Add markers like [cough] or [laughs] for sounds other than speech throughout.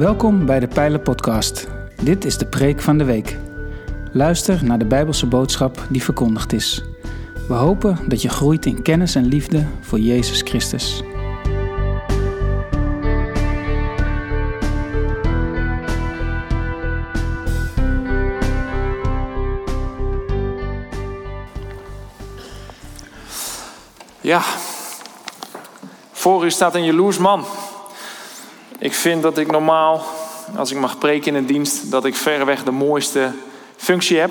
Welkom bij de Pijlen Podcast. Dit is de preek van de week. Luister naar de Bijbelse boodschap die verkondigd is. We hopen dat je groeit in kennis en liefde voor Jezus Christus. Ja, voor u staat een jaloers man. Ik vind dat ik normaal, als ik mag preken in een dienst, dat ik verreweg de mooiste functie heb.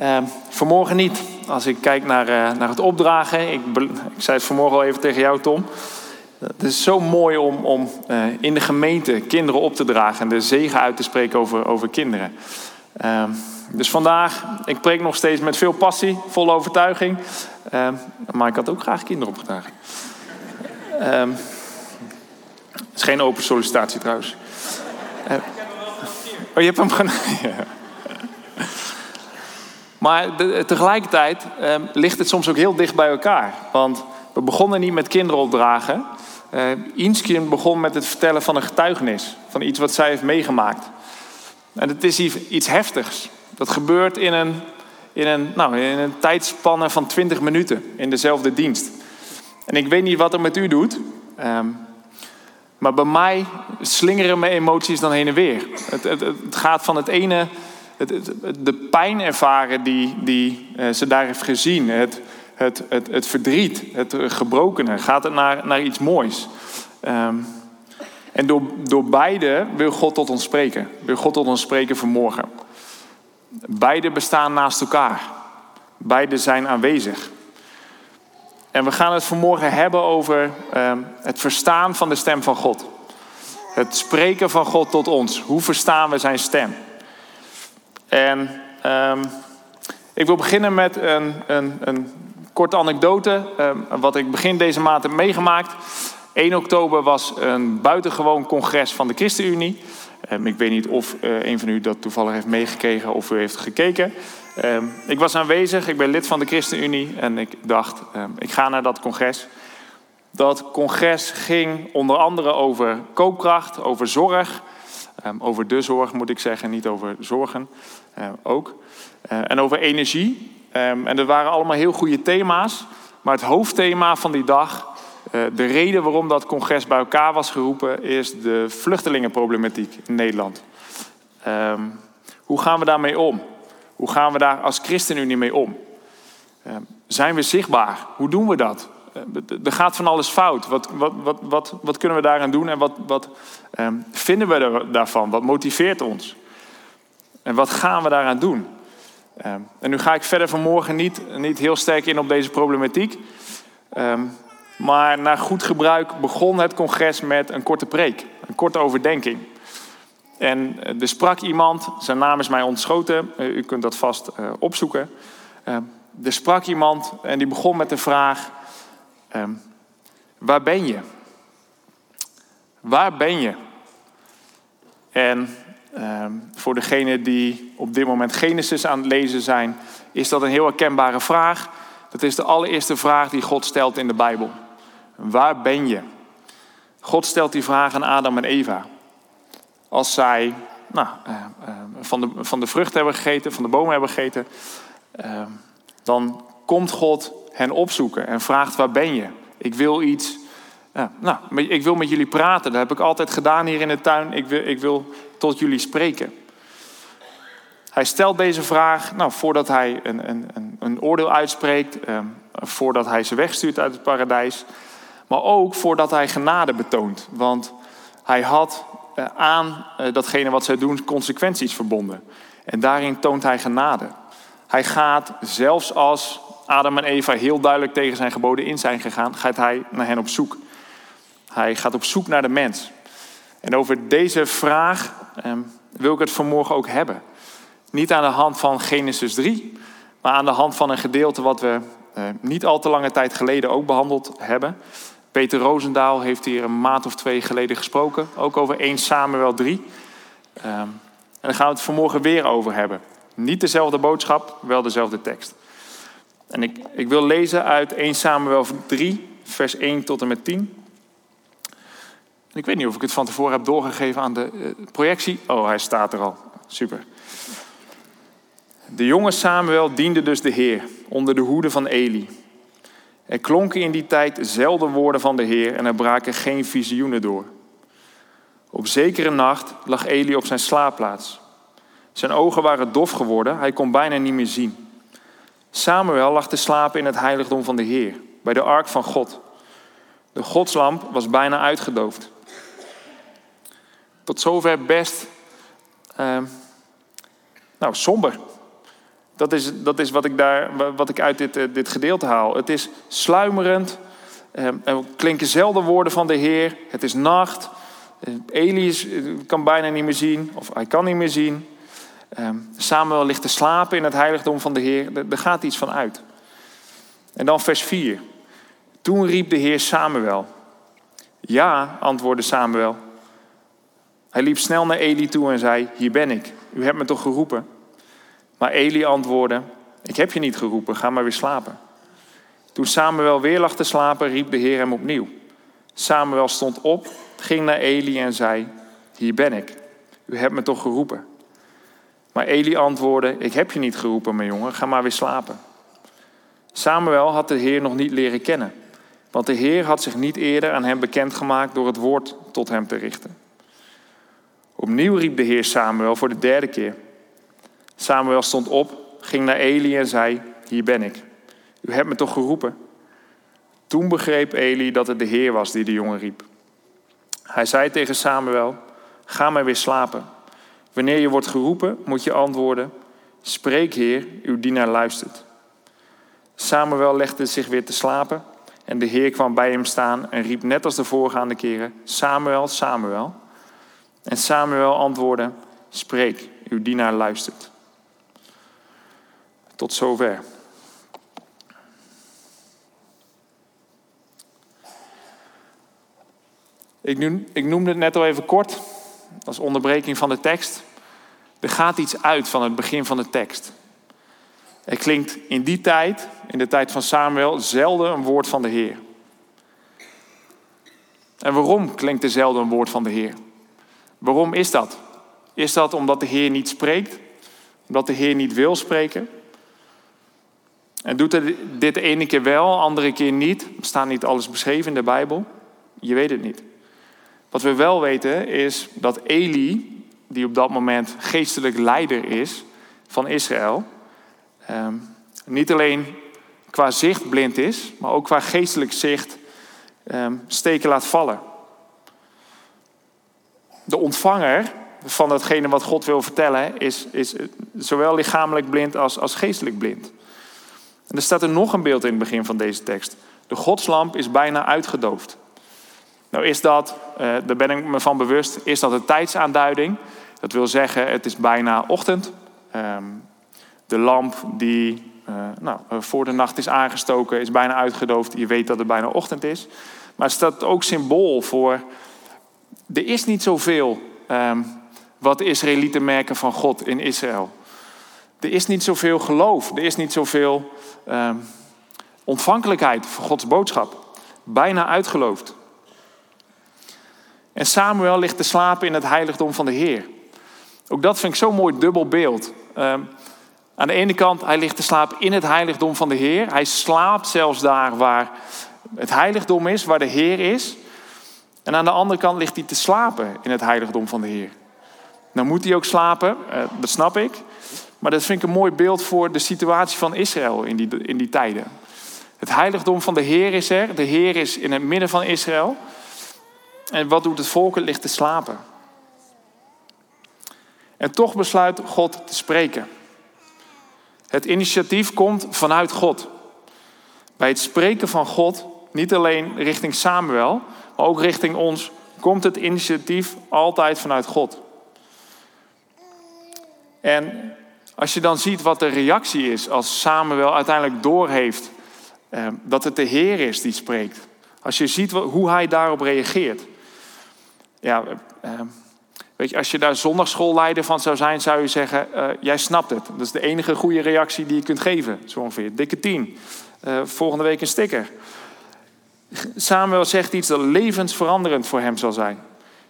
Uh, vanmorgen niet. Als ik kijk naar, uh, naar het opdragen, ik, ik zei het vanmorgen al even tegen jou, Tom. Het is zo mooi om, om uh, in de gemeente kinderen op te dragen en de zegen uit te spreken over, over kinderen. Uh, dus vandaag, ik preek nog steeds met veel passie, vol overtuiging. Uh, maar ik had ook graag kinderen opgedragen. Het is geen open sollicitatie trouwens. Uh, oh, je hebt hem gedaan. [laughs] ja. Maar de, tegelijkertijd uh, ligt het soms ook heel dicht bij elkaar. Want we begonnen niet met kinderen opdragen. Uh, Inskin begon met het vertellen van een getuigenis. Van iets wat zij heeft meegemaakt. En het is iets heftigs. Dat gebeurt in een, in een, nou, in een tijdspanne van 20 minuten in dezelfde dienst. En ik weet niet wat het met u doet. Um, maar bij mij slingeren mijn emoties dan heen en weer. Het, het, het gaat van het ene, het, de pijn ervaren die, die uh, ze daar heeft gezien. Het, het, het, het verdriet, het gebrokene. Gaat het naar, naar iets moois. Um, en door, door beide wil God tot ons spreken. Wil God tot ons spreken vanmorgen. Beide bestaan naast elkaar. Beide zijn aanwezig. En we gaan het vanmorgen hebben over uh, het verstaan van de stem van God. Het spreken van God tot ons. Hoe verstaan we zijn stem? En um, ik wil beginnen met een, een, een korte anekdote. Um, wat ik begin deze maand heb meegemaakt. 1 oktober was een buitengewoon congres van de ChristenUnie. Ik weet niet of uh, een van u dat toevallig heeft meegekregen of u heeft gekeken. Um, ik was aanwezig, ik ben lid van de ChristenUnie en ik dacht, um, ik ga naar dat congres. Dat congres ging onder andere over koopkracht, over zorg, um, over de zorg moet ik zeggen, niet over zorgen ook. Uh, en over energie. en dat waren allemaal heel goede thema's. Maar het hoofdthema van die dag, uh, de reden waarom dat congres bij elkaar was geroepen, is de vluchtelingenproblematiek in Nederland. hoe gaan we daarmee om? Hoe gaan we daar als ChristenUnie mee om? Uh, zijn we zichtbaar? Hoe doen we dat? Uh, er gaat van alles fout. Wat, wat, wat, wat, wat kunnen we daaraan doen en wat, wat um, vinden we daarvan? Wat motiveert ons? En wat gaan we daaraan doen? Uh, en nu ga ik verder vanmorgen niet, niet heel sterk in op deze problematiek. Um, maar naar goed gebruik begon het congres met een korte preek, een korte overdenking. En er sprak iemand, zijn naam is mij ontschoten, u kunt dat vast uh, opzoeken. Er sprak iemand en die begon met de vraag: uh, Waar ben je? Waar ben je? En voor degenen die op dit moment Genesis aan het lezen zijn, is dat een heel herkenbare vraag. Dat is de allereerste vraag die God stelt in de Bijbel. Waar ben je? God stelt die vraag aan Adam en Eva als zij nou, uh, uh, van, de, van de vrucht hebben gegeten, van de bomen hebben gegeten, uh, dan komt God hen opzoeken en vraagt: Waar ben je? Ik wil iets. nou, ik wil met jullie praten. Dat heb ik altijd gedaan hier in de tuin. Ik wil, ik wil tot jullie spreken. Hij stelt deze vraag nou, voordat hij een, een, een oordeel uitspreekt, voordat hij ze wegstuurt uit het paradijs, maar ook voordat hij genade betoont. Want hij had aan uh, datgene wat zij doen consequenties verbonden. En daarin toont hij genade. Hij gaat, zelfs als Adam en Eva heel duidelijk tegen zijn geboden in zijn gegaan, gaat hij naar hen op zoek. Hij gaat op zoek naar de mens. En over deze vraag eh, wil ik het vanmorgen ook hebben. Niet aan de hand van Genesis 3, maar aan de hand van een gedeelte wat we eh, niet al te lange tijd geleden ook behandeld hebben. Peter Roosendaal heeft hier een maand of twee geleden gesproken, ook over 1 Samuel 3. Um, en daar gaan we het vanmorgen weer over hebben. Niet dezelfde boodschap, wel dezelfde tekst. En ik, ik wil lezen uit 1 Samuel 3, vers 1 tot en met 10. Ik weet niet of ik het van tevoren heb doorgegeven aan de eh, projectie. Oh, hij staat er al. Super. De jonge Samuel diende dus de Heer onder de hoede van Eli. Er klonken in die tijd zelden woorden van de Heer en er braken geen visioenen door. Op zekere nacht lag Eli op zijn slaapplaats. Zijn ogen waren dof geworden, hij kon bijna niet meer zien. Samuel lag te slapen in het heiligdom van de Heer, bij de ark van God. De godslamp was bijna uitgedoofd. Tot zover best uh, nou, somber. Dat is, dat is wat, ik daar, wat ik uit dit, eh, dit gedeelte haal. Het is sluimerend. Er klinken zelden woorden van de Heer. Het is nacht. Uh, Eli kan bijna niet meer zien, of hij kan niet meer zien. Ehm, Samuel ligt te slapen in het heiligdom van de Heer. Er, er gaat iets van uit. En dan vers 4. Toen riep de Heer Samuel. Ja, antwoordde Samuel. Hij liep snel naar Eli toe en zei: Hier ben ik. U hebt me toch geroepen? Maar Eli antwoordde: Ik heb je niet geroepen, ga maar weer slapen. Toen Samuel weer lag te slapen, riep de Heer hem opnieuw. Samuel stond op, ging naar Eli en zei: Hier ben ik. U hebt me toch geroepen? Maar Eli antwoordde: Ik heb je niet geroepen, mijn jongen, ga maar weer slapen. Samuel had de Heer nog niet leren kennen, want de Heer had zich niet eerder aan hem bekendgemaakt door het woord tot hem te richten. Opnieuw riep de Heer Samuel voor de derde keer. Samuel stond op, ging naar Eli en zei: Hier ben ik. U hebt me toch geroepen? Toen begreep Eli dat het de Heer was die de jongen riep. Hij zei tegen Samuel: Ga maar weer slapen. Wanneer je wordt geroepen, moet je antwoorden: Spreek, Heer, uw dienaar luistert. Samuel legde zich weer te slapen en de Heer kwam bij hem staan en riep net als de voorgaande keren: Samuel, Samuel. En Samuel antwoordde: Spreek, uw dienaar luistert. Tot zover. Ik noemde het net al even kort, als onderbreking van de tekst. Er gaat iets uit van het begin van de tekst. Er klinkt in die tijd, in de tijd van Samuel, zelden een woord van de Heer. En waarom klinkt er zelden een woord van de Heer? Waarom is dat? Is dat omdat de Heer niet spreekt? Omdat de Heer niet wil spreken? En doet hij dit de ene keer wel, andere keer niet? Staat niet alles beschreven in de Bijbel. Je weet het niet. Wat we wel weten is dat Eli, die op dat moment geestelijk leider is van Israël, ehm, niet alleen qua zicht blind is, maar ook qua geestelijk zicht ehm, steken laat vallen. De ontvanger van datgene wat God wil vertellen is, is zowel lichamelijk blind als, als geestelijk blind. En er staat er nog een beeld in het begin van deze tekst. De godslamp is bijna uitgedoofd. Nou is dat, uh, daar ben ik me van bewust, is dat een tijdsaanduiding. Dat wil zeggen, het is bijna ochtend. Um, de lamp die uh, nou, eh, voor de nacht is aangestoken, is bijna uitgedoofd. Je weet dat het bijna ochtend is. Maar het staat ook symbool voor, er is niet zoveel um, wat de Israëlieten merken van God in Israël. Er is niet zoveel geloof, er is niet zoveel um, ontvankelijkheid voor Gods boodschap. Bijna uitgeloofd. En Samuel ligt te slapen in het heiligdom van de Heer. Ook dat vind ik zo'n mooi dubbel beeld. Um, aan de ene kant, hij ligt te slapen in het heiligdom van de Heer. Hij slaapt zelfs daar waar het heiligdom is, waar de Heer is. En aan de andere kant ligt hij te slapen in het heiligdom van de Heer. Nou moet hij ook slapen, uh, dat snap ik. Maar dat vind ik een mooi beeld voor de situatie van Israël in die, in die tijden. Het heiligdom van de Heer is er. De Heer is in het midden van Israël. En wat doet het volk? Het ligt te slapen. En toch besluit God te spreken. Het initiatief komt vanuit God. Bij het spreken van God, niet alleen richting Samuel, maar ook richting ons, komt het initiatief altijd vanuit God. En als je dan ziet wat de reactie is als Samuel uiteindelijk doorheeft eh, dat het de Heer is die spreekt. Als je ziet hoe hij daarop reageert. Ja, eh, weet je, als je daar zondagschoolleider van zou zijn, zou je zeggen: uh, Jij snapt het. Dat is de enige goede reactie die je kunt geven. Zo ongeveer. Dikke tien. Volgende week een sticker. Samuel zegt iets dat levensveranderend voor hem zal zijn.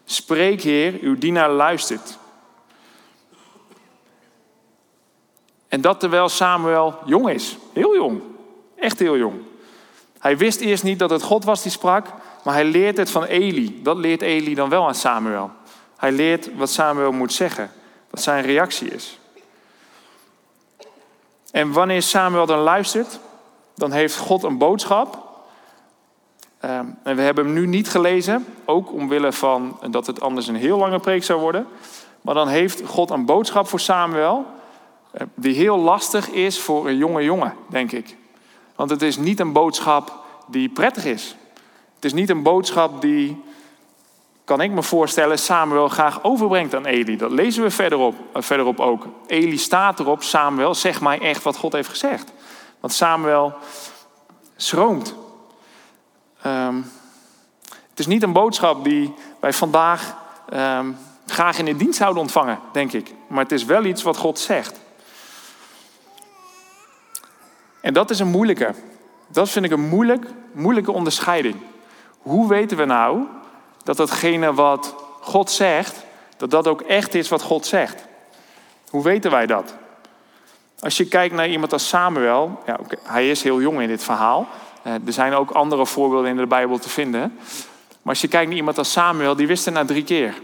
Spreek, Heer, uw dienaar luistert. En dat terwijl Samuel jong is. Heel jong. Echt heel jong. Hij wist eerst niet dat het God was die sprak, maar hij leert het van Eli. Dat leert Eli dan wel aan Samuel. Hij leert wat Samuel moet zeggen, wat zijn reactie is. En wanneer Samuel dan luistert, dan heeft God een boodschap. Ehm, en we hebben hem nu niet gelezen, ook omwille van dat het anders een heel lange preek zou worden. Maar dan heeft God een boodschap voor Samuel, die heel lastig is voor een jonge jongen, denk ik. Want het is niet een boodschap die prettig is. Het is niet een boodschap die, kan ik me voorstellen, Samuel graag overbrengt aan Eli. Dat lezen we verderop, eh, verderop ook. Eli staat erop, Samuel, zeg mij echt wat God heeft gezegd. Want Samuel schroomt. Ehm, het is niet een boodschap die wij vandaag ehm, graag in de dienst zouden ontvangen, denk ik. Maar het is wel iets wat God zegt. En dat is een moeilijke. Dat vind ik een moeilijk, moeilijke onderscheiding. Hoe weten we nou dat datgene wat God zegt, dat dat ook echt is wat God zegt? Hoe weten wij dat? Als je kijkt naar iemand als Samuel, ja, hij is heel jong in dit verhaal. Eh, er zijn ook andere voorbeelden in de Bijbel te vinden. Maar als je kijkt naar iemand als Samuel, die wist er na drie keer.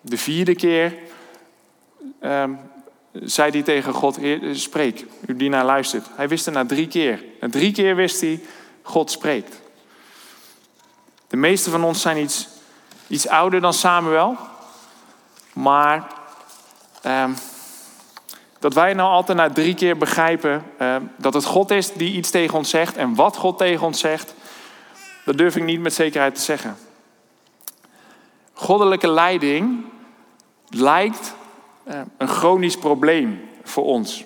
De vierde keer ehm, zei hij tegen God, spreek, uw dienaar luistert. Hij wist er na drie keer. Na drie keer wist hij, God spreekt. De meeste van ons zijn iets, iets ouder dan Samuel. Maar ehm, dat wij nou altijd na drie keer begrijpen ehm, dat het God is die iets tegen ons zegt. En wat God tegen ons zegt, dat durf ik niet met zekerheid te zeggen. Goddelijke leiding lijkt eh, een chronisch probleem voor ons.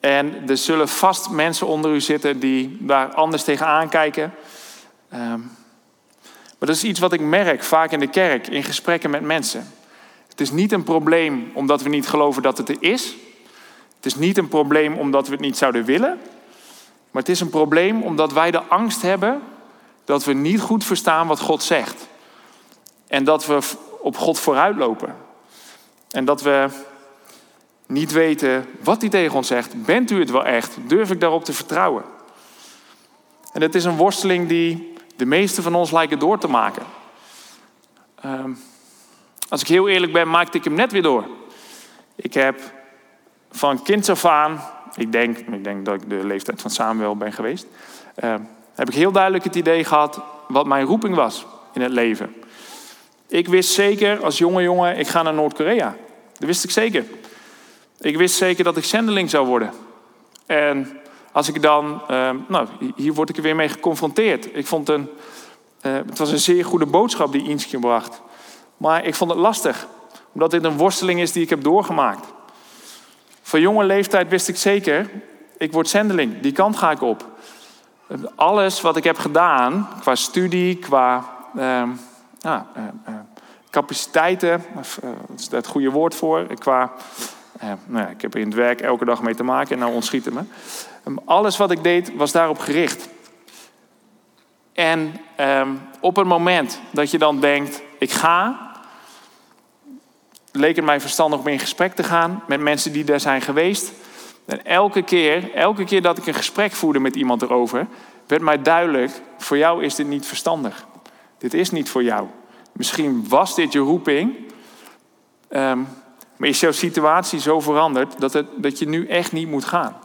En er zullen vast mensen onder u zitten die daar anders tegenaan kijken. Ehm, maar dat is iets wat ik merk vaak in de kerk, in gesprekken met mensen. Het is niet een probleem omdat we niet geloven dat het er is. Het is niet een probleem omdat we het niet zouden willen. Maar het is een probleem omdat wij de angst hebben dat we niet goed verstaan wat God zegt. En dat we op God vooruitlopen. En dat we niet weten wat hij tegen ons zegt. Bent u het wel echt? Durf ik daarop te vertrouwen? En het is een worsteling die de meeste van ons lijken door te maken. Ehm, als ik heel eerlijk ben, maakte ik hem net weer door. Ik heb van kinds af aan, ik denk, ik denk dat ik de leeftijd van Samuel ben geweest, ehm, heb ik heel duidelijk het idee gehad wat mijn roeping was in het leven. Ik wist zeker als jonge jongen, ik ga naar Noord-Korea. Dat wist ik zeker. Ik wist zeker dat ik zendeling zou worden. En als ik dan, uh, nou, hier word ik er weer mee geconfronteerd. Ik vond een, uh, het was een zeer goede boodschap die Inskje bracht. Maar ik vond het lastig, omdat dit een worsteling is die ik heb doorgemaakt. Van jonge leeftijd wist ik zeker, ik word zendeling, die kant ga ik op. Alles wat ik heb gedaan, qua studie, qua uh, ja, capaciteiten, of, dat is het goede woord voor, qua uh, nou ja, ik heb er in het werk elke dag mee te maken en nou ontschieten me. Um, alles wat ik deed was daarop gericht. En um, op het moment dat je dan denkt, ik ga, leek het mij verstandig om in gesprek te gaan met mensen die daar zijn geweest. En elke keer, elke keer dat ik een gesprek voerde met iemand erover, werd mij duidelijk, voor jou is dit niet verstandig. Dit is niet voor jou. Misschien was dit je roeping, um, maar is jouw situatie zo veranderd dat, het, dat je nu echt niet moet gaan?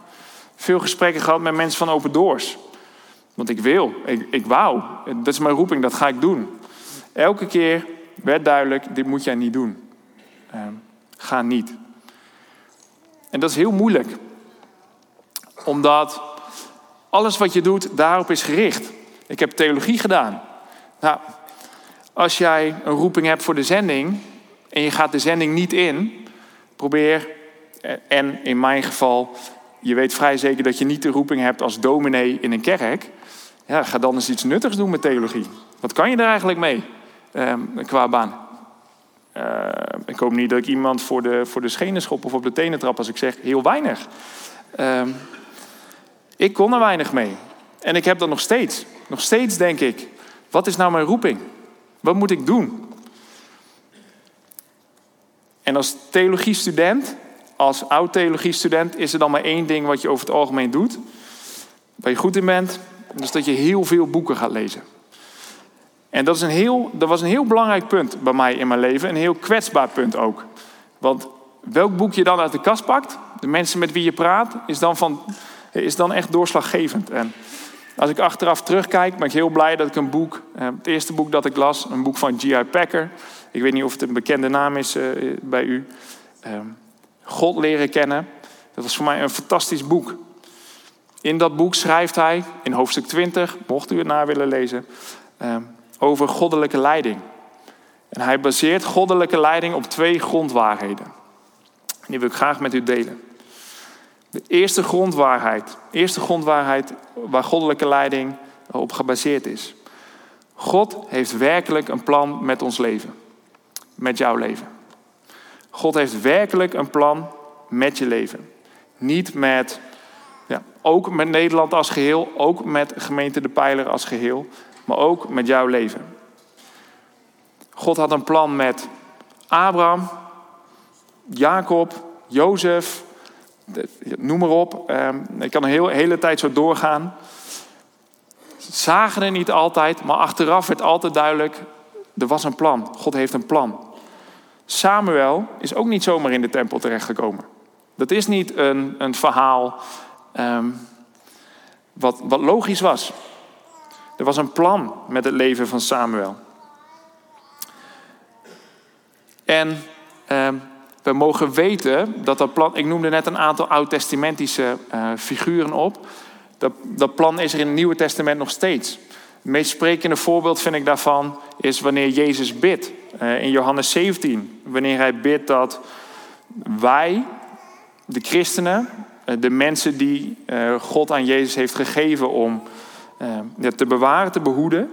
Veel gesprekken gehad met mensen van Open Doors. Want ik wil, ik, wou. Dat is mijn roeping, dat ga ik doen. Elke keer werd duidelijk, dit moet jij niet doen. Uh, ga niet. En dat is heel moeilijk. Omdat alles wat je doet daarop is gericht. Ik heb theologie gedaan. Nou, als jij een roeping hebt voor de zending en je gaat de zending niet in, Probeer, eh, en in mijn geval, je weet vrij zeker dat je niet de roeping hebt als dominee in een kerk. Ja, ga dan eens iets nuttigs doen met theologie. Wat kan je daar eigenlijk mee eh, qua baan? Uh, ik hoop niet dat ik iemand voor de, voor de schenen schop of op de tenen trap als ik zeg heel weinig. Uh, ik kon er weinig mee. En ik heb dat nog steeds. Nog steeds denk ik, wat is nou mijn roeping? Wat moet ik doen? En als theologiestudent, als oud theologiestudent, is er dan maar één ding wat je over het algemeen doet. Waar je goed in bent, dus dat je heel veel boeken gaat lezen. En dat, is een heel, was een heel belangrijk punt bij mij in mijn leven. Een heel kwetsbaar punt ook. Want welk boek je dan uit de kast pakt, de mensen met wie je praat, is dan, van, is dan echt doorslaggevend. En als ik achteraf terugkijk, ben ik heel blij dat ik een boek, eh, het eerste boek dat ik las, een boek van G.I. Packer. Ik weet niet of het een bekende naam is eh, bij u. Ehm, God leren kennen. Dat was voor mij een fantastisch boek. In dat boek schrijft hij, in hoofdstuk 20, mocht u het na willen lezen, ehm, over goddelijke leiding. En hij baseert goddelijke leiding op twee grondwaarheden. Die wil ik graag met u delen. De eerste grondwaarheid, eerste grondwaarheid waar goddelijke leiding op gebaseerd is. God heeft werkelijk een plan met ons leven. Met jouw leven. God heeft werkelijk een plan met je leven. Niet met, ja, ook met Nederland als geheel, ook met gemeente De Pijler als geheel, maar ook met jouw leven. God had een plan met Abraham, Jacob, Jozef, noem maar op. Ehm, ik kan een hele tijd zo doorgaan. Zagen er niet altijd, maar achteraf werd altijd duidelijk: er was een plan. God heeft een plan. Samuel is ook niet zomaar in de tempel terechtgekomen. Dat is niet een, een verhaal ehm, wat, wat logisch was. Er was een plan met het leven van Samuel. En ehm, we mogen weten dat dat plan. Ik noemde net een aantal oud-testamentische uh, figuren op. Dat, dat plan is er in het Nieuwe Testament nog steeds. Het meest sprekende voorbeeld vind ik daarvan is wanneer Jezus bidt. Uh, in Johannes 17. Wanneer hij bidt dat wij, de christenen, uh, de mensen die God aan Jezus heeft gegeven om te bewaren, te behoeden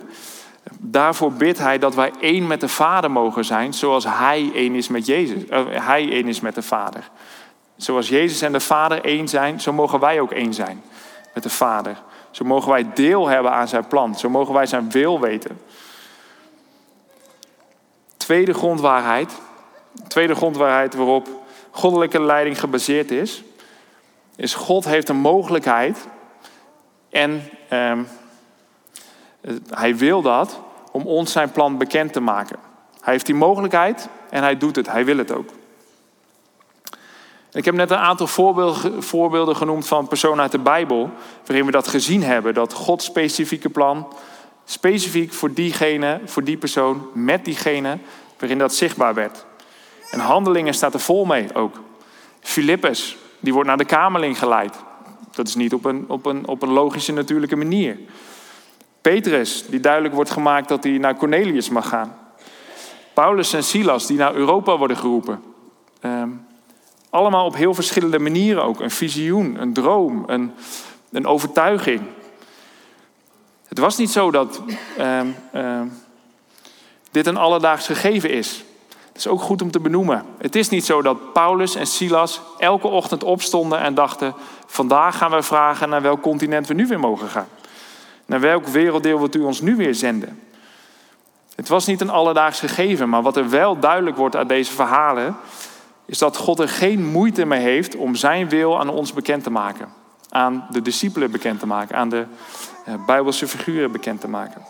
Daarvoor bidt hij dat wij één met de Vader mogen zijn, zoals hij één is met Jezus. Uh, hij één is met de Vader. Zoals Jezus en de Vader één zijn, zo mogen wij ook één zijn met de Vader. Zo mogen wij deel hebben aan zijn plan. Zo mogen wij zijn wil weten. Tweede grondwaarheid. Tweede grondwaarheid waarop goddelijke leiding gebaseerd is. Is God heeft een mogelijkheid. En ehm, hij wil dat om ons zijn plan bekend te maken. Hij heeft die mogelijkheid en hij doet het. Hij wil het ook. Ik heb net een aantal voorbeelden genoemd van personen uit de Bijbel, waarin we dat gezien hebben, dat Gods specifieke plan, specifiek voor diegene, voor die persoon, met diegene, waarin dat zichtbaar werd. En handelingen staat er vol mee ook. Filippus, die wordt naar de kamerling geleid. Dat is niet op een, op een, op een logische, natuurlijke manier. Petrus, die duidelijk wordt gemaakt dat hij naar Cornelius mag gaan. Paulus en Silas, die naar Europa worden geroepen. Ehm, allemaal op heel verschillende manieren ook. Een visioen, een droom, een, een overtuiging. Het was niet zo dat ehm, ehm, dit een alledaags gegeven is. Het is ook goed om te benoemen. Het is niet zo dat Paulus en Silas elke ochtend opstonden en dachten: vandaag gaan we vragen naar welk continent we nu weer mogen gaan. Naar welk werelddeel wilt u ons nu weer zenden? Het was niet een alledaags gegeven, maar wat er wel duidelijk wordt uit deze verhalen, is dat God er geen moeite mee heeft om zijn wil aan ons bekend te maken. Aan de discipelen bekend te maken, aan de uh, Bijbelse figuren bekend te maken.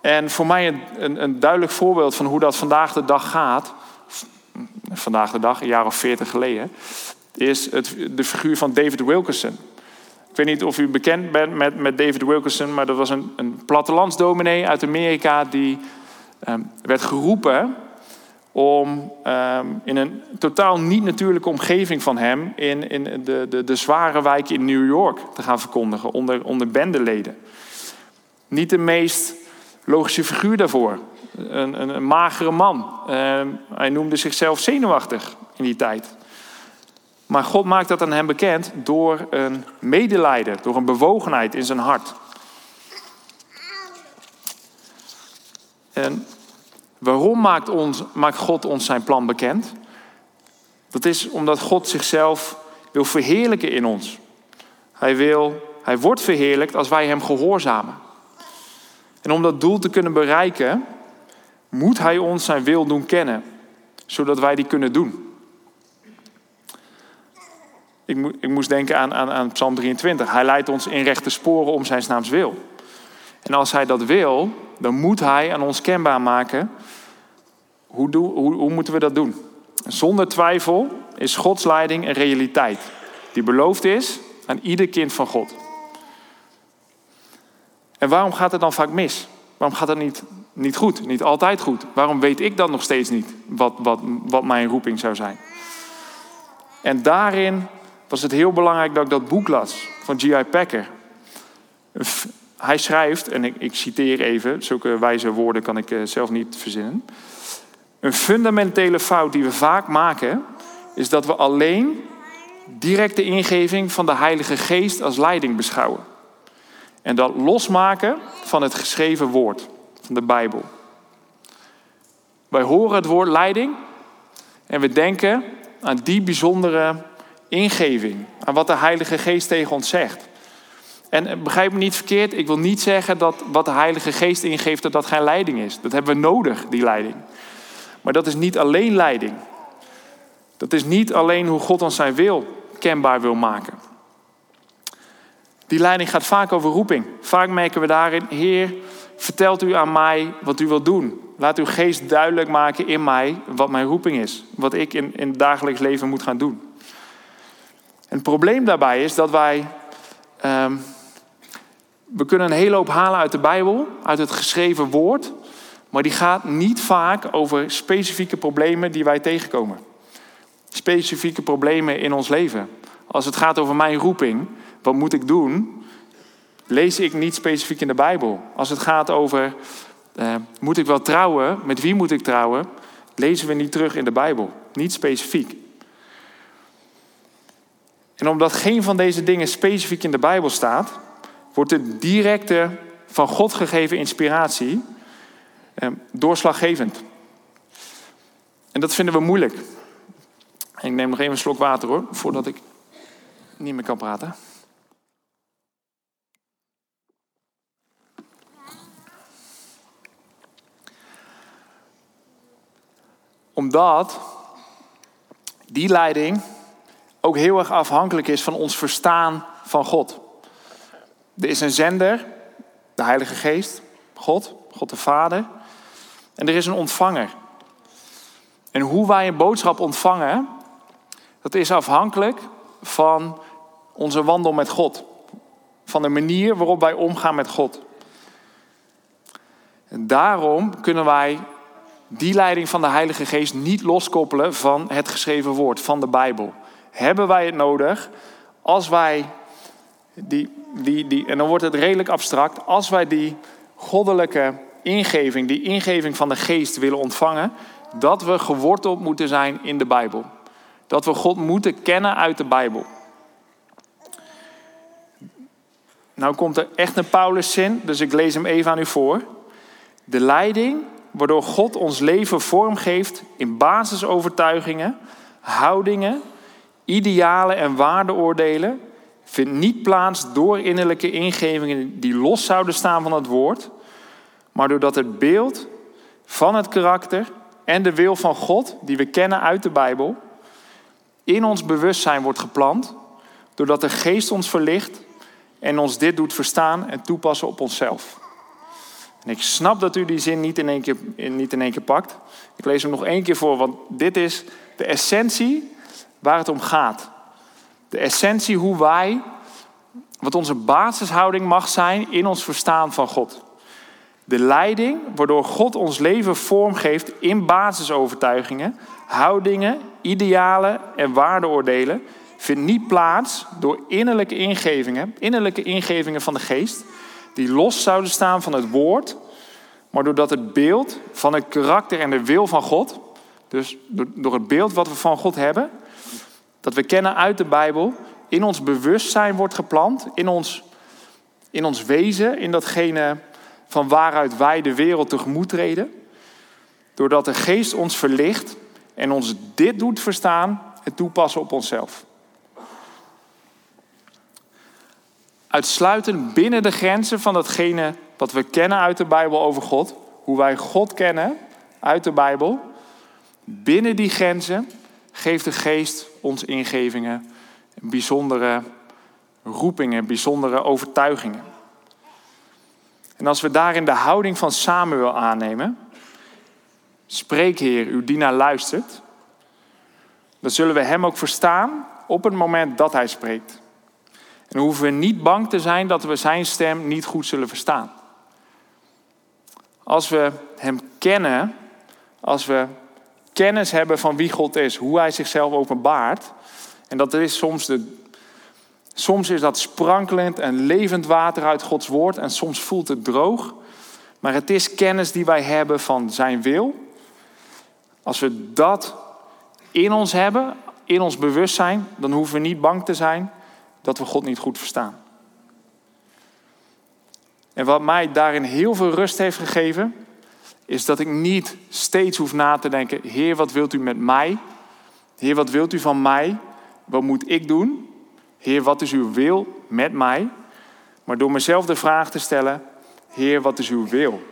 En voor mij een, een, een, duidelijk voorbeeld van hoe dat vandaag de dag gaat, vandaag de dag, een jaar of veertig geleden, is het, de figuur van David Wilkerson. Ik weet niet of u bekend bent met, met David Wilkerson, maar dat was een, een plattelandsdominee uit Amerika die ehm, werd geroepen om ehm, in een totaal niet natuurlijke omgeving van hem in, in de, de, de zware wijken in New York te gaan verkondigen onder, onder bendeleden. Niet de meest logische figuur daarvoor. Een, een, een magere man. Ehm, hij noemde zichzelf zenuwachtig in die tijd. Maar God maakt dat aan hem bekend door een medelijden, door een bewogenheid in zijn hart. En waarom maakt, ons, maakt God ons zijn plan bekend? Dat is omdat God zichzelf wil verheerlijken in ons. Hij, wil, hij wordt verheerlijkt als wij hem gehoorzamen. En om dat doel te kunnen bereiken, moet hij ons zijn wil doen kennen zodat wij die kunnen doen. Ik, ik moest denken aan, aan, aan Psalm 23. Hij leidt ons in rechte sporen om zijn naams wil. En als hij dat wil, dan moet hij aan ons kenbaar maken hoe, hoe, hoe moeten we dat doen. Zonder twijfel is Gods leiding een realiteit die beloofd is aan ieder kind van God. En waarom gaat het dan vaak mis? Waarom gaat het niet, niet goed? Niet altijd goed? Waarom weet ik dan nog steeds niet wat, wat, wat mijn roeping zou zijn? En daarin was het heel belangrijk dat ik dat boek las van G.I. Packer. Hij schrijft, en ik, ik, citeer even, zulke wijze woorden kan ik eh, zelf niet verzinnen. Een fundamentele fout die we vaak maken, is dat we alleen directe ingeving van de Heilige Geest als leiding beschouwen. En dat losmaken van het geschreven woord, van de Bijbel. Wij horen het woord leiding en we denken aan die bijzondere ingeving, aan wat de Heilige Geest tegen ons zegt. En begrijp me niet verkeerd, ik wil niet zeggen dat wat de Heilige Geest ingeeft, dat dat geen leiding is. Dat hebben we nodig, die leiding. Maar dat is niet alleen leiding. Dat is niet alleen hoe God ons zijn wil kenbaar wil maken. Die leiding gaat vaak over roeping. Vaak merken we daarin, Heer, vertelt u aan mij wat u wilt doen. Laat uw geest duidelijk maken in mij wat mijn roeping is. Wat ik in, in het dagelijks leven moet gaan doen. En het probleem daarbij is dat wij. Um, we kunnen een hele hoop halen uit de Bijbel, uit het geschreven woord. Maar die gaat niet vaak over specifieke problemen die wij tegenkomen. Specifieke problemen in ons leven. Als het gaat over mijn roeping, wat moet ik doen? Lees ik niet specifiek in de Bijbel. Als het gaat over, uh, moet ik wel trouwen? Met wie moet ik trouwen? Lezen we niet terug in de Bijbel. Niet specifiek. En omdat geen van deze dingen specifiek in de Bijbel staat, wordt de directe van God gegeven inspiratie eh, doorslaggevend. En dat vinden we moeilijk. Ik neem nog even een slok water hoor, voordat ik niet meer kan praten. Omdat die leiding ook heel erg afhankelijk is van ons verstaan van God. Er is een zender, de Heilige Geest, God, God de Vader. En er is een ontvanger. En hoe wij een boodschap ontvangen, dat is afhankelijk van onze wandel met God. Van de manier waarop wij omgaan met God. En daarom kunnen wij die leiding van de Heilige Geest niet loskoppelen van het geschreven woord, van de Bijbel. Hebben wij het nodig als wij die, die, die, en dan wordt het redelijk abstract, als wij die goddelijke ingeving, die ingeving van de geest willen ontvangen, dat we geworteld moeten zijn in de Bijbel. Dat we God moeten kennen uit de Bijbel. Nou komt er echt een Pauluszin, dus ik lees hem even aan u voor. De leiding waardoor God ons leven vormgeeft in basisovertuigingen, houdingen, idealen en waardeoordelen, vindt niet plaats door innerlijke ingevingen die los zouden staan van het woord, maar doordat het beeld van het karakter en de wil van God, die we kennen uit de Bijbel, in ons bewustzijn wordt geplant, doordat de geest ons verlicht en ons dit doet verstaan en toepassen op onszelf. En ik snap dat u die zin niet in één keer, niet in één keer pakt. Ik lees hem nog één keer voor, want dit is de essentie waar het om gaat. De essentie hoe wij, wat onze basishouding mag zijn in ons verstaan van God. De leiding waardoor God ons leven vormgeeft in basisovertuigingen, houdingen, idealen en waardeoordelen, vindt niet plaats door innerlijke ingevingen, innerlijke ingevingen van de geest, die los zouden staan van het woord, maar doordat het beeld van het karakter en de wil van God, dus door het beeld wat we van God hebben, dat we kennen uit de Bijbel, in ons bewustzijn wordt geplant, in ons, in ons wezen, in datgene van waaruit wij de wereld tegemoet treden. Doordat de geest ons verlicht en ons dit doet verstaan en toepassen op onszelf. Uitsluitend binnen de grenzen van datgene wat we kennen uit de Bijbel over God, hoe wij God kennen uit de Bijbel, binnen die grenzen geeft de geest ons ingevingen, bijzondere roepingen, bijzondere overtuigingen. En als we daarin de houding van Samuel aannemen, spreek Heer, uw dienaar luistert, dan zullen we Hem ook verstaan op het moment dat Hij spreekt. En dan hoeven we niet bang te zijn dat we Zijn stem niet goed zullen verstaan. Als we Hem kennen, als we kennis hebben van wie God is, hoe Hij zichzelf openbaart, en dat is soms de Soms is dat sprankelend en levend water uit Gods woord en soms voelt het droog. Maar het is kennis die wij hebben van Zijn wil. Als we dat in ons hebben, in ons bewustzijn, dan hoeven we niet bang te zijn dat we God niet goed verstaan. En wat mij daarin heel veel rust heeft gegeven, is dat ik niet steeds hoef na te denken: Heer, wat wilt u met mij? Heer, wat wilt u van mij? Wat moet ik doen? Heer, wat is uw wil met mij? Maar door mezelf de vraag te stellen, Heer, wat is uw wil?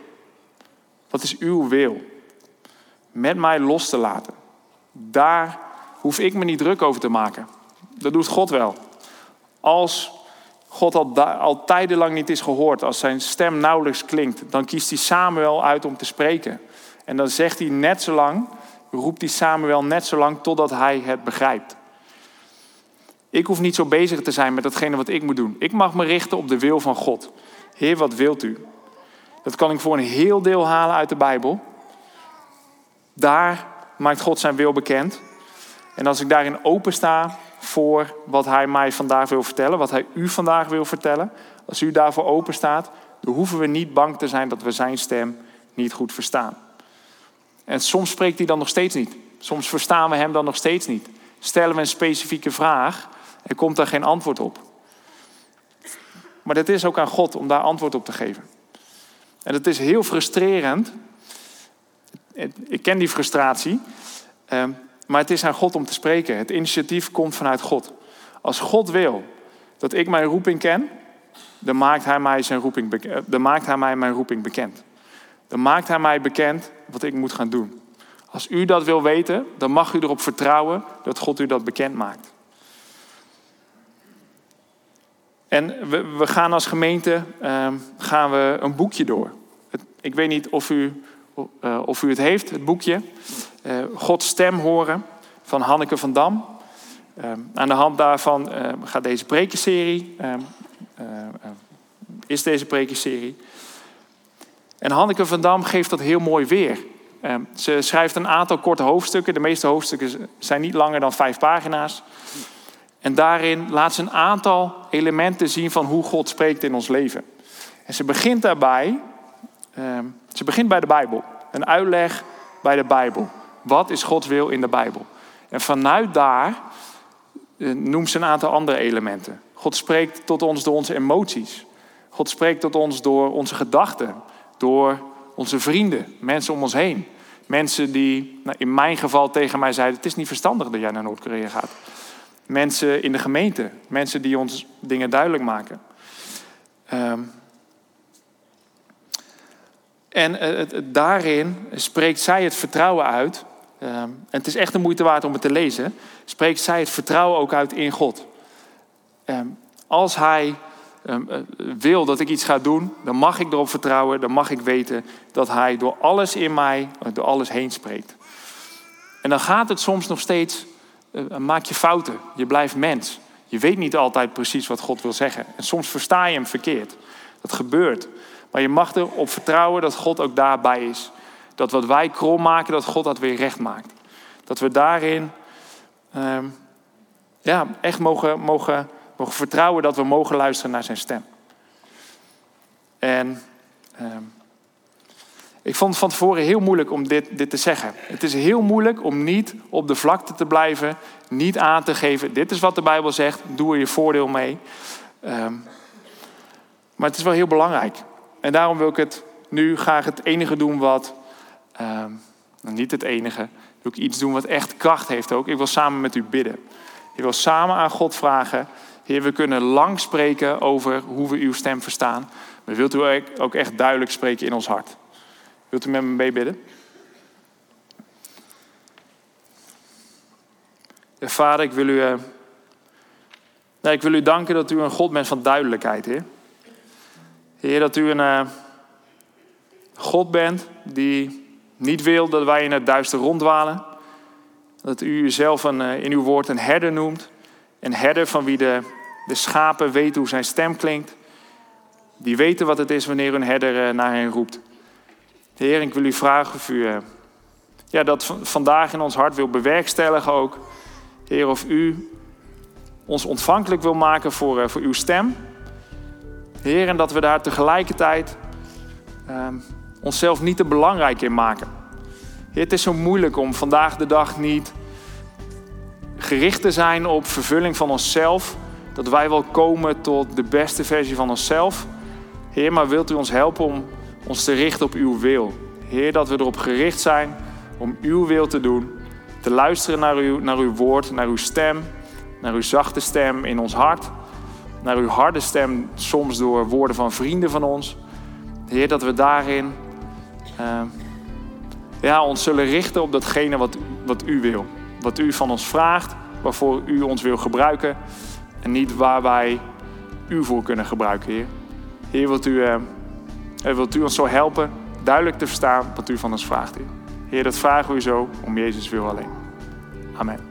Wat is uw wil? Met mij los te laten. Daar hoef ik me niet druk over te maken. Dat doet God wel. Als God al, al tijdenlang niet is gehoord, als zijn stem nauwelijks klinkt, dan kiest hij Samuel uit om te spreken. En dan zegt hij net zo lang, roept hij Samuel net zo lang totdat hij het begrijpt. Ik hoef niet zo bezig te zijn met datgene wat ik moet doen. Ik mag me richten op de wil van God. Heer, wat wilt u? Dat kan ik voor een heel deel halen uit de Bijbel. Daar maakt God zijn wil bekend. En als ik daarin open sta voor wat Hij mij vandaag wil vertellen, wat Hij u vandaag wil vertellen, als u daarvoor open staat, dan hoeven we niet bang te zijn dat we Zijn stem niet goed verstaan. En soms spreekt Hij dan nog steeds niet. Soms verstaan we Hem dan nog steeds niet. Stellen we een specifieke vraag er komt daar geen antwoord op. Maar het is ook aan God om daar antwoord op te geven. En het is heel frustrerend. Ik ken die frustratie. Maar het is aan God om te spreken. Het initiatief komt vanuit God. Als God wil dat ik mijn roeping ken, dan maakt hij mij, zijn roeping, eh, dan maakt hij mij mijn roeping bekend. Dan maakt hij mij bekend wat ik moet gaan doen. Als u dat wil weten, dan mag u erop vertrouwen dat God u dat bekend maakt. En we, we gaan als gemeente ehm, gaan we een boekje door. ik weet niet of u, uh, of u het heeft, het boekje. Uh, Gods stem horen van Hanneke van Dam. Ehm, aan de hand daarvan gaat deze prekenserie, is deze prekenserie. En Hanneke van Dam geeft dat heel mooi weer. ze schrijft een aantal korte hoofdstukken. De meeste hoofdstukken zijn niet langer dan vijf pagina's. En daarin laat ze een aantal elementen zien van hoe God spreekt in ons leven. En ze begint daarbij, ze begint bij de Bijbel. Een uitleg bij de Bijbel. Wat is Gods wil in de Bijbel? En vanuit daar uh, noemt ze een aantal andere elementen. God spreekt tot ons door onze emoties. God spreekt tot ons door onze gedachten, door onze vrienden, mensen om ons heen. Mensen die nou, in mijn geval tegen mij zeiden: Het is niet verstandig dat jij naar Noord-Korea gaat. Mensen in de gemeente, mensen die ons dingen duidelijk maken. Um, en het, daarin spreekt zij het vertrouwen uit. Um, en het is echt een moeite waard om het te lezen. Spreekt zij het vertrouwen ook uit in God. Um, als Hij eh, wil dat ik iets ga doen, dan mag ik erop vertrouwen. Dan mag ik weten dat Hij door alles in mij, door alles heen spreekt. En dan gaat het soms nog steeds maak je fouten. Je blijft mens. Je weet niet altijd precies wat God wil zeggen. En soms versta je hem verkeerd. Dat gebeurt. Maar je mag erop vertrouwen dat God ook daarbij is. Dat wat wij krom maken, dat God dat weer recht maakt. Dat we daarin ehm, ja, echt mogen, mogen, mogen vertrouwen dat we mogen luisteren naar zijn stem. En ehm, ik vond het van tevoren heel moeilijk om dit, dit te zeggen. Het is heel moeilijk om niet op de vlakte te blijven, niet aan te geven. Dit is wat de Bijbel zegt, doe er je voordeel mee. Ehm, maar het is wel heel belangrijk. En daarom wil ik het nu graag het enige doen wat. Um, niet het enige. Wil ik iets doen wat echt kracht heeft ook. Ik wil samen met u bidden. Ik wil samen aan God vragen. Heer, we kunnen lang spreken over hoe we uw stem verstaan. Maar wilt u ook echt duidelijk spreken in ons hart? Wilt u met me meebidden? Vader, ik wil u, uh, nee, ik wil u danken dat u een God bent van duidelijkheid, Heer. Heer, dat u een uh, God bent die niet wil dat wij in het duister ronddwalen. Dat u uzelf een, uh, in uw woord een herder noemt. Een herder van wie de, de schapen weten hoe zijn stem klinkt. Die weten wat het is wanneer een herder naar hen roept. Heer, ik wil u vragen of u ja, dat vandaag in ons hart wil bewerkstelligen ook. Heer, of u ons ontvankelijk wil maken voor, voor uw stem. Heer, en dat we daar tegelijkertijd uh, onszelf niet te belangrijk in maken. Heer, het is zo moeilijk om vandaag de dag niet gericht te zijn op vervulling van onszelf. Dat wij wel komen tot de beste versie van onszelf. Heer, maar wilt u ons helpen om ons te richten op uw wil? Heer, dat we erop gericht zijn om uw wil te doen. Te luisteren naar uw, naar uw woord, naar uw stem, naar uw zachte stem in ons hart naar uw harde stem, soms door woorden van vrienden van ons. Heer, dat we daarin uh, ja, ons zullen richten op datgene wat, wat u wil. Wat u van ons vraagt, waarvoor u ons wil gebruiken. En niet waar wij u voor kunnen gebruiken, Heer. Heer, wilt u, uh, wilt u ons zo helpen duidelijk te verstaan wat u van ons vraagt, Heer. Heer, dat vragen we u zo om Jezus wil alleen. Amen.